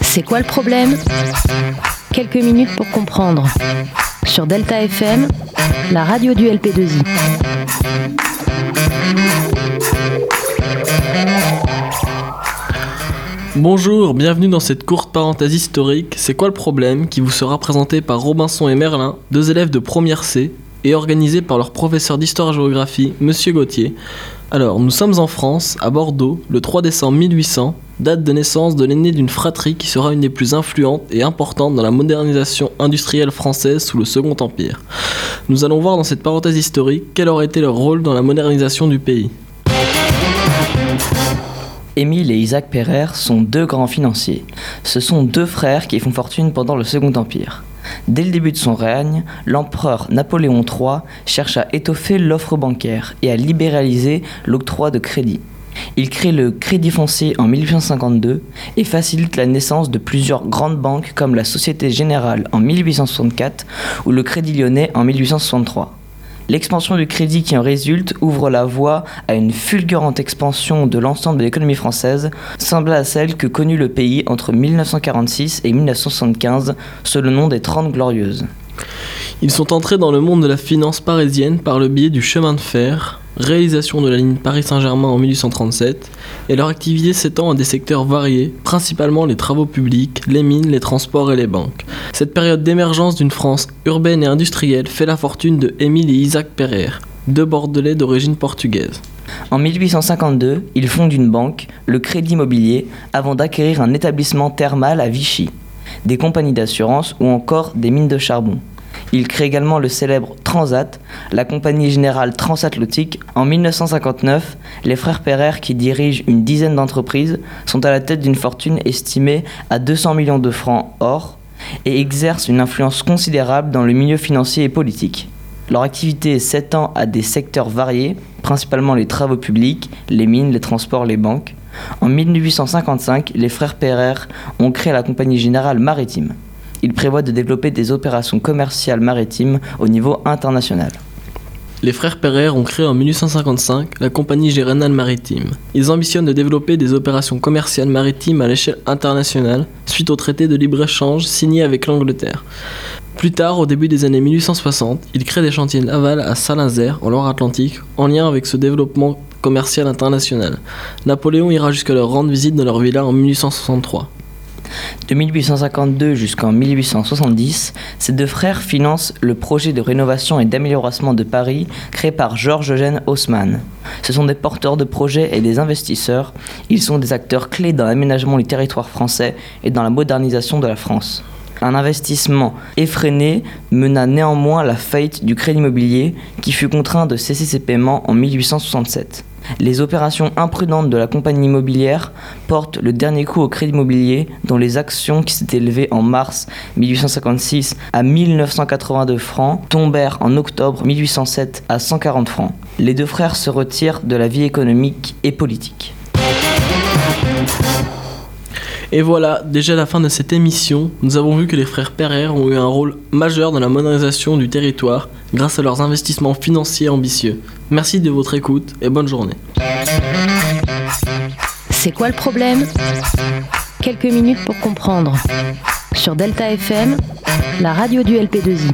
C'est quoi le problème? Quelques minutes pour comprendre. Sur Delta FM, la radio du LP2I. Bonjour, bienvenue dans cette courte parenthèse historique. C'est quoi le problème? Qui vous sera présenté par Robinson et Merlin, deux élèves de première C, et organisé par leur professeur d'histoire-géographie, Monsieur Gauthier. Alors, nous sommes en France, à Bordeaux, le 3 décembre 1800, date de naissance de l'aîné d'une fratrie qui sera une des plus influentes et importantes dans la modernisation industrielle française sous le Second Empire. Nous allons voir dans cette parenthèse historique quel aurait été leur rôle dans la modernisation du pays. Émile et Isaac Perrer sont deux grands financiers. Ce sont deux frères qui font fortune pendant le Second Empire. Dès le début de son règne, l'empereur Napoléon III cherche à étoffer l'offre bancaire et à libéraliser l'octroi de crédit. Il crée le Crédit foncier en 1852 et facilite la naissance de plusieurs grandes banques comme la Société Générale en 1864 ou le Crédit Lyonnais en 1863. L'expansion du crédit qui en résulte ouvre la voie à une fulgurante expansion de l'ensemble de l'économie française, semblable à celle que connut le pays entre 1946 et 1975 sous le nom des Trente Glorieuses. Ils sont entrés dans le monde de la finance parisienne par le biais du chemin de fer, réalisation de la ligne Paris-Saint-Germain en 1837, et leur activité s'étend à des secteurs variés, principalement les travaux publics, les mines, les transports et les banques. Cette période d'émergence d'une France urbaine et industrielle fait la fortune de Émile et Isaac Perrer, deux Bordelais d'origine portugaise. En 1852, ils fondent une banque, le Crédit Immobilier, avant d'acquérir un établissement thermal à Vichy, des compagnies d'assurance ou encore des mines de charbon. Il crée également le célèbre Transat, la compagnie générale transatlantique. En 1959, les frères Perrer, qui dirigent une dizaine d'entreprises, sont à la tête d'une fortune estimée à 200 millions de francs or et exercent une influence considérable dans le milieu financier et politique. Leur activité s'étend à des secteurs variés, principalement les travaux publics, les mines, les transports, les banques. En 1855, les frères Perrer ont créé la Compagnie Générale Maritime il prévoit de développer des opérations commerciales maritimes au niveau international. Les frères Perrer ont créé en 1855 la Compagnie Générale Maritime. Ils ambitionnent de développer des opérations commerciales maritimes à l'échelle internationale suite au traité de libre-échange signé avec l'Angleterre. Plus tard, au début des années 1860, ils créent des chantiers navals à Saint-Nazaire, en Loire-Atlantique, en lien avec ce développement commercial international. Napoléon ira jusqu'à leur rendre visite dans leur villa en 1863. De 1852 jusqu'en 1870, ces deux frères financent le projet de rénovation et d'amélioration de Paris créé par Georges-Eugène Haussmann. Ce sont des porteurs de projets et des investisseurs. Ils sont des acteurs clés dans l'aménagement du territoire français et dans la modernisation de la France. Un investissement effréné mena néanmoins la faillite du crédit immobilier qui fut contraint de cesser ses paiements en 1867. Les opérations imprudentes de la compagnie immobilière portent le dernier coup au crédit immobilier dont les actions qui s'étaient élevées en mars 1856 à 1982 francs tombèrent en octobre 1807 à 140 francs. Les deux frères se retirent de la vie économique et politique. Et voilà, déjà à la fin de cette émission, nous avons vu que les frères Perrer ont eu un rôle majeur dans la modernisation du territoire grâce à leurs investissements financiers ambitieux. Merci de votre écoute et bonne journée. C'est quoi le problème? Quelques minutes pour comprendre. Sur Delta FM, la radio du LP2I.